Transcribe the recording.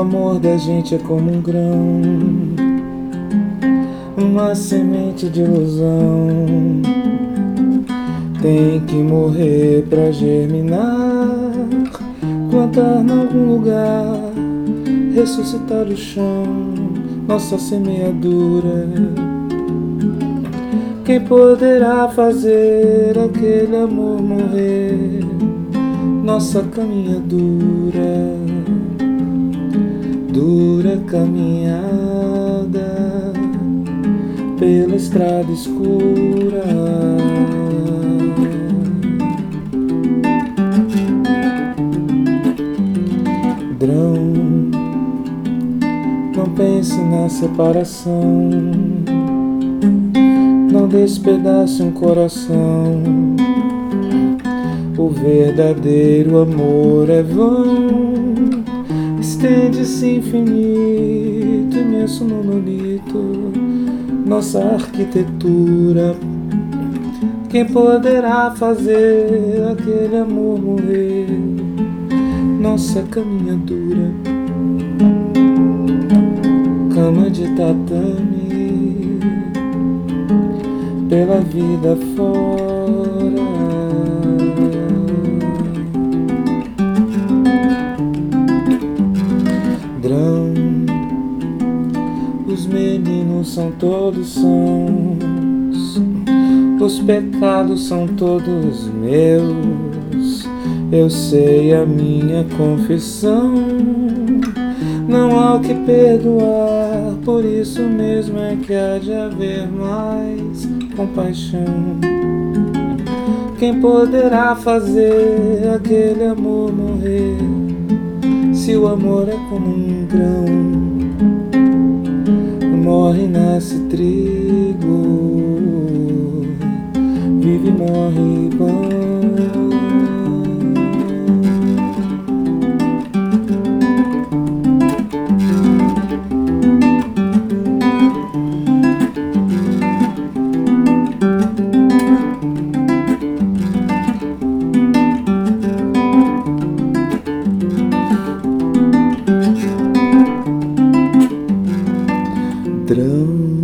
amor da gente é como um grão, uma semente de ilusão. Tem que morrer pra germinar, plantar em algum lugar, ressuscitar o chão, nossa semeadura. Quem poderá fazer aquele amor morrer? Nossa caminhadura, dura caminhada pela estrada escura. Drão, não pense na separação não despedace um coração. Verdadeiro amor é vão, estende-se infinito, imenso monolito, nossa arquitetura. Quem poderá fazer aquele amor morrer? Nossa caminhadura, cama de tatame pela vida fora. Os meninos são todos sãos, os pecados são todos meus. Eu sei a minha confissão. Não há o que perdoar, por isso mesmo é que há de haver mais compaixão. Quem poderá fazer aquele amor morrer? Se o amor é como um grão, morre nasce trigo, vive morre pão. padrão.